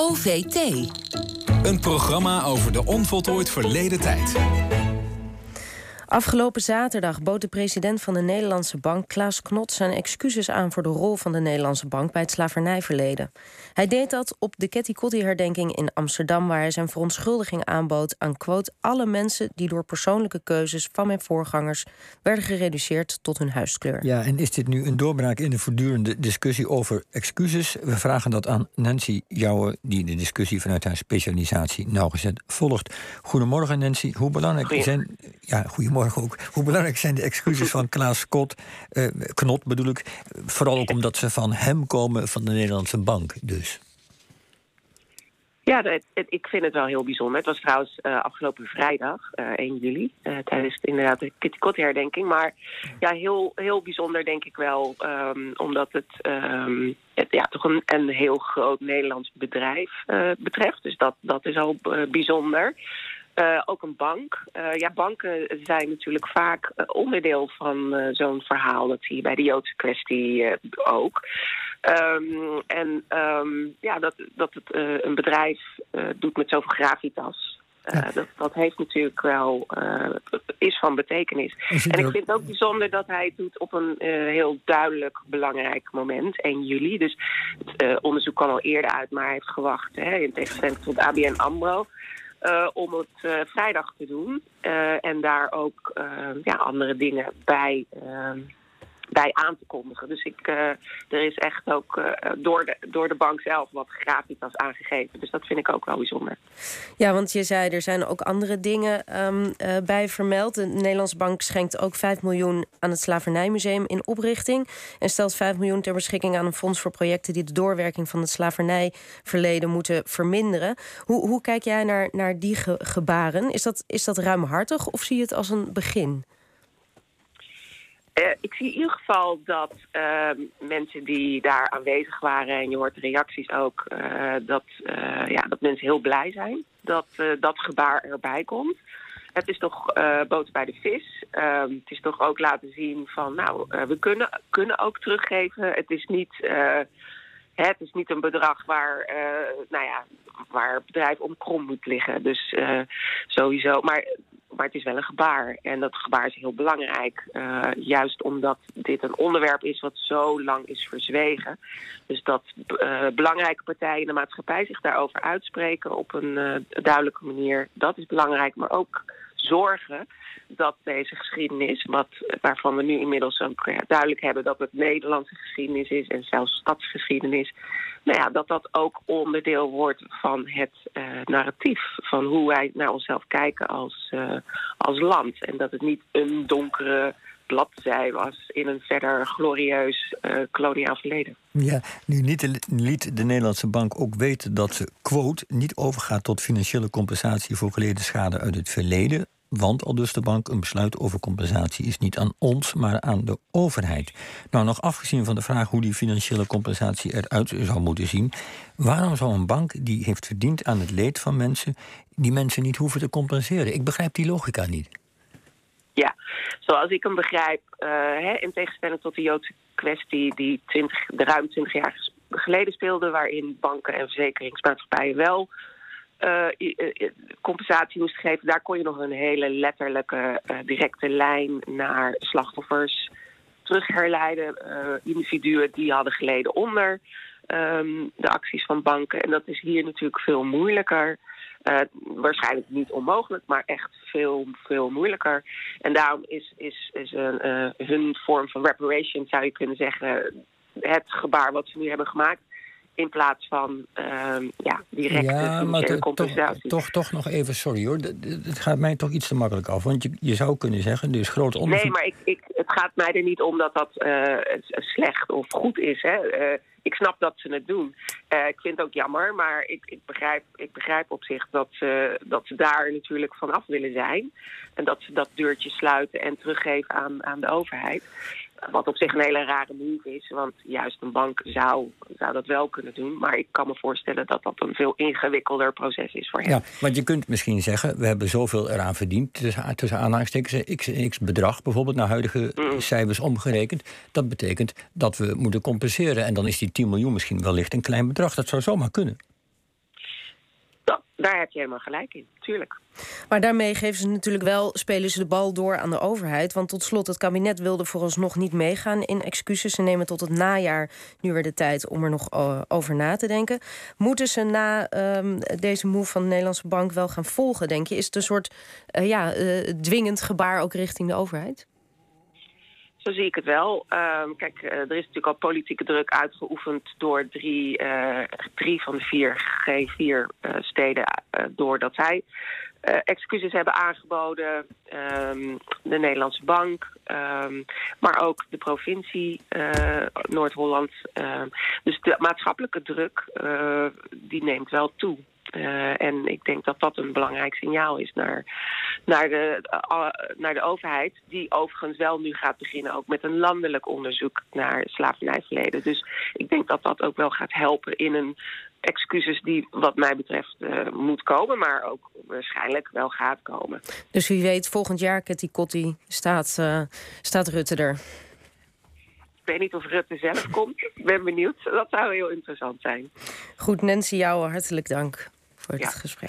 OVT. Een programma over de onvoltooid verleden tijd. Afgelopen zaterdag bood de president van de Nederlandse Bank, Klaas Knot, zijn excuses aan voor de rol van de Nederlandse Bank bij het slavernijverleden. Hij deed dat op de Ketty Kotti-herdenking in Amsterdam, waar hij zijn verontschuldiging aanbood aan quote alle mensen die door persoonlijke keuzes van mijn voorgangers werden gereduceerd tot hun huiskleur. Ja, en is dit nu een doorbraak in de voortdurende discussie over excuses? We vragen dat aan Nancy Jouwe, die de discussie vanuit haar specialisatie nauwgezet volgt. Goedemorgen, Nancy. Hoe belangrijk zijn. Ja, goedemorgen ook. Hoe belangrijk zijn de excuses van Klaas Scott, eh, Knot bedoel ik, vooral ook omdat ze van hem komen, van de Nederlandse bank dus? Ja, ik vind het wel heel bijzonder. Het was trouwens uh, afgelopen vrijdag, uh, 1 juli, uh, tijdens inderdaad de Kitty herdenking Maar ja, heel, heel bijzonder denk ik wel, um, omdat het, um, het, ja, toch een, een heel groot Nederlands bedrijf betreft. Dus dat, dat is al bijzonder. Uh, ook een bank. Uh, ja, banken zijn natuurlijk vaak onderdeel van uh, zo'n verhaal. Dat zie je bij de Joodse kwestie ook. Um, en um, ja, dat, dat het een bedrijf doet met zoveel gravitas. Ja. dat, dat heeft natuurlijk wel, is van betekenis. En ik vind het ook bijzonder dat hij het doet op een heel duidelijk belangrijk moment, 1 juli. Dus het onderzoek kan al eerder uit, maar hij heeft gewacht, hè, in tegenstelling tot ABN AMRO. Uh, om het uh, vrijdag te doen. Uh, en daar ook ja, andere dingen bij, bij aan te kondigen. Dus ik, er is echt ook door, de, door de bank zelf wat grafitas aangegeven. Dus dat vind ik ook wel bijzonder. Ja, want je zei er zijn ook andere dingen um, bij vermeld. De Nederlandse bank schenkt ook 5 miljoen aan het Slavernijmuseum in oprichting. En stelt 5 miljoen ter beschikking aan een fonds voor projecten die de doorwerking van het slavernijverleden moeten verminderen. Hoe, hoe kijk jij naar, naar die ge gebaren? Is dat, is dat ruimhartig of zie je het als een begin? Uh, ik zie in ieder geval dat uh, mensen die daar aanwezig waren, en je hoort de reacties ook, uh, dat, ja, dat mensen heel blij zijn dat dat gebaar erbij komt. Het is toch boter bij de vis. Ehm, het is toch ook laten zien van, nou, we kunnen, kunnen ook teruggeven. Het is niet, het is niet een bedrag waar, nou ja, waar het bedrijf om krom moet liggen. Dus sowieso. Maar maar het is wel een gebaar. En dat gebaar is heel belangrijk. Uh, juist omdat dit een onderwerp is wat zo lang is verzwegen. Dus dat uh, belangrijke partijen in de maatschappij zich daarover uitspreken op een uh, duidelijke manier. Dat is belangrijk. Maar ook zorgen dat deze geschiedenis, wat, waarvan we nu inmiddels ook duidelijk hebben dat het Nederlandse geschiedenis is en zelfs stadsgeschiedenis, nou ja, dat dat ook onderdeel wordt van het uh, narratief van hoe wij naar onszelf kijken als, uh, als land. En dat het niet een donkere bladzij was in een verder glorieus uh, koloniaal verleden. Ja, nu niet liet de Nederlandse bank ook weten dat ze, quote, niet overgaat tot financiële compensatie voor geleden schade uit het verleden. Want, al dus de bank, een besluit over compensatie is niet aan ons, maar aan de overheid. Nou, nog afgezien van de vraag hoe die financiële compensatie eruit zou moeten zien, waarom zou een bank die heeft verdiend aan het leed van mensen, die mensen niet hoeven te compenseren? Ik begrijp die logica niet. Ja, zoals ik hem begrijp, uh, hè, in tegenstelling tot de Joodse kwestie die 20, de ruim 20 jaar geleden speelde, waarin banken en verzekeringsmaatschappijen wel compensatie moest geven, daar kon je nog een hele letterlijke, directe lijn naar slachtoffers terugherleiden. Uh, individuen die hadden geleden onder um, de acties van banken. En dat is hier natuurlijk veel moeilijker. waarschijnlijk niet onmogelijk, maar echt veel, veel moeilijker. En daarom is, is, is een, hun vorm van reparation, zou je kunnen zeggen, het gebaar wat ze nu hebben gemaakt in plaats van uh, ja, directe ja, maar compensatie. Toch, toch, toch nog even, sorry hoor. Het gaat mij toch iets te makkelijk af. Want je, je zou kunnen zeggen, dus groot onderzoek... Nee, maar ik, ik, het gaat mij er niet om dat dat uh, slecht of goed is. Hè. Uh, ik snap dat ze het doen. Uh, ik vind het ook jammer, maar ik, ik, begrijp, ik begrijp op zich dat ze, dat ze daar natuurlijk vanaf willen zijn. En dat ze dat deurtje sluiten en teruggeven aan, aan de overheid. Wat op zich een hele rare move is, want juist een bank zou, zou dat wel kunnen doen. Maar ik kan me voorstellen dat dat een veel ingewikkelder proces is voor hen. Ja, want je kunt misschien zeggen, we hebben zoveel eraan verdiend, tussen, tussen aanhalingstekens, x, x bedrag bijvoorbeeld, naar huidige mm. cijfers omgerekend. Dat betekent dat we moeten compenseren. En dan is die 10 miljoen misschien wellicht een klein bedrag. Dat zou zomaar kunnen. Daar heb je helemaal gelijk in, tuurlijk. Maar daarmee geven ze natuurlijk wel, spelen ze de bal door aan de overheid. Want tot slot, het kabinet wilde vooralsnog niet meegaan in excuses. Ze nemen tot het najaar nu weer de tijd om er nog eh, over na te denken. Moeten ze na um, deze move van de Nederlandse bank wel gaan volgen, denk je? Is het een soort uh, ja, uh, dwingend gebaar ook richting de overheid? Zo zie ik het wel. Um, kijk, er is natuurlijk al politieke druk uitgeoefend door drie, uh, drie van de vier G4-steden, uh, doordat zij excuses hebben aangeboden. Um, de Nederlandse Bank, um, maar ook de provincie Noord-Holland. dus de maatschappelijke druk die neemt wel toe. Uh, en ik denk dat dat een belangrijk signaal is naar, naar, de, uh, naar de overheid. Die overigens wel nu gaat beginnen ook met een landelijk onderzoek naar slavernijverleden. Dus ik denk dat dat ook wel gaat helpen in een excuses die wat mij betreft uh, moet komen. Maar ook waarschijnlijk wel gaat komen. Dus wie weet volgend jaar, Ketty Kotti, staat, staat Rutte er. Ik weet niet of Rutte zelf komt. Ik ben benieuwd. Dat zou heel interessant zijn. Goed, Nancy, jou hartelijk dank voor het ja. gesprek.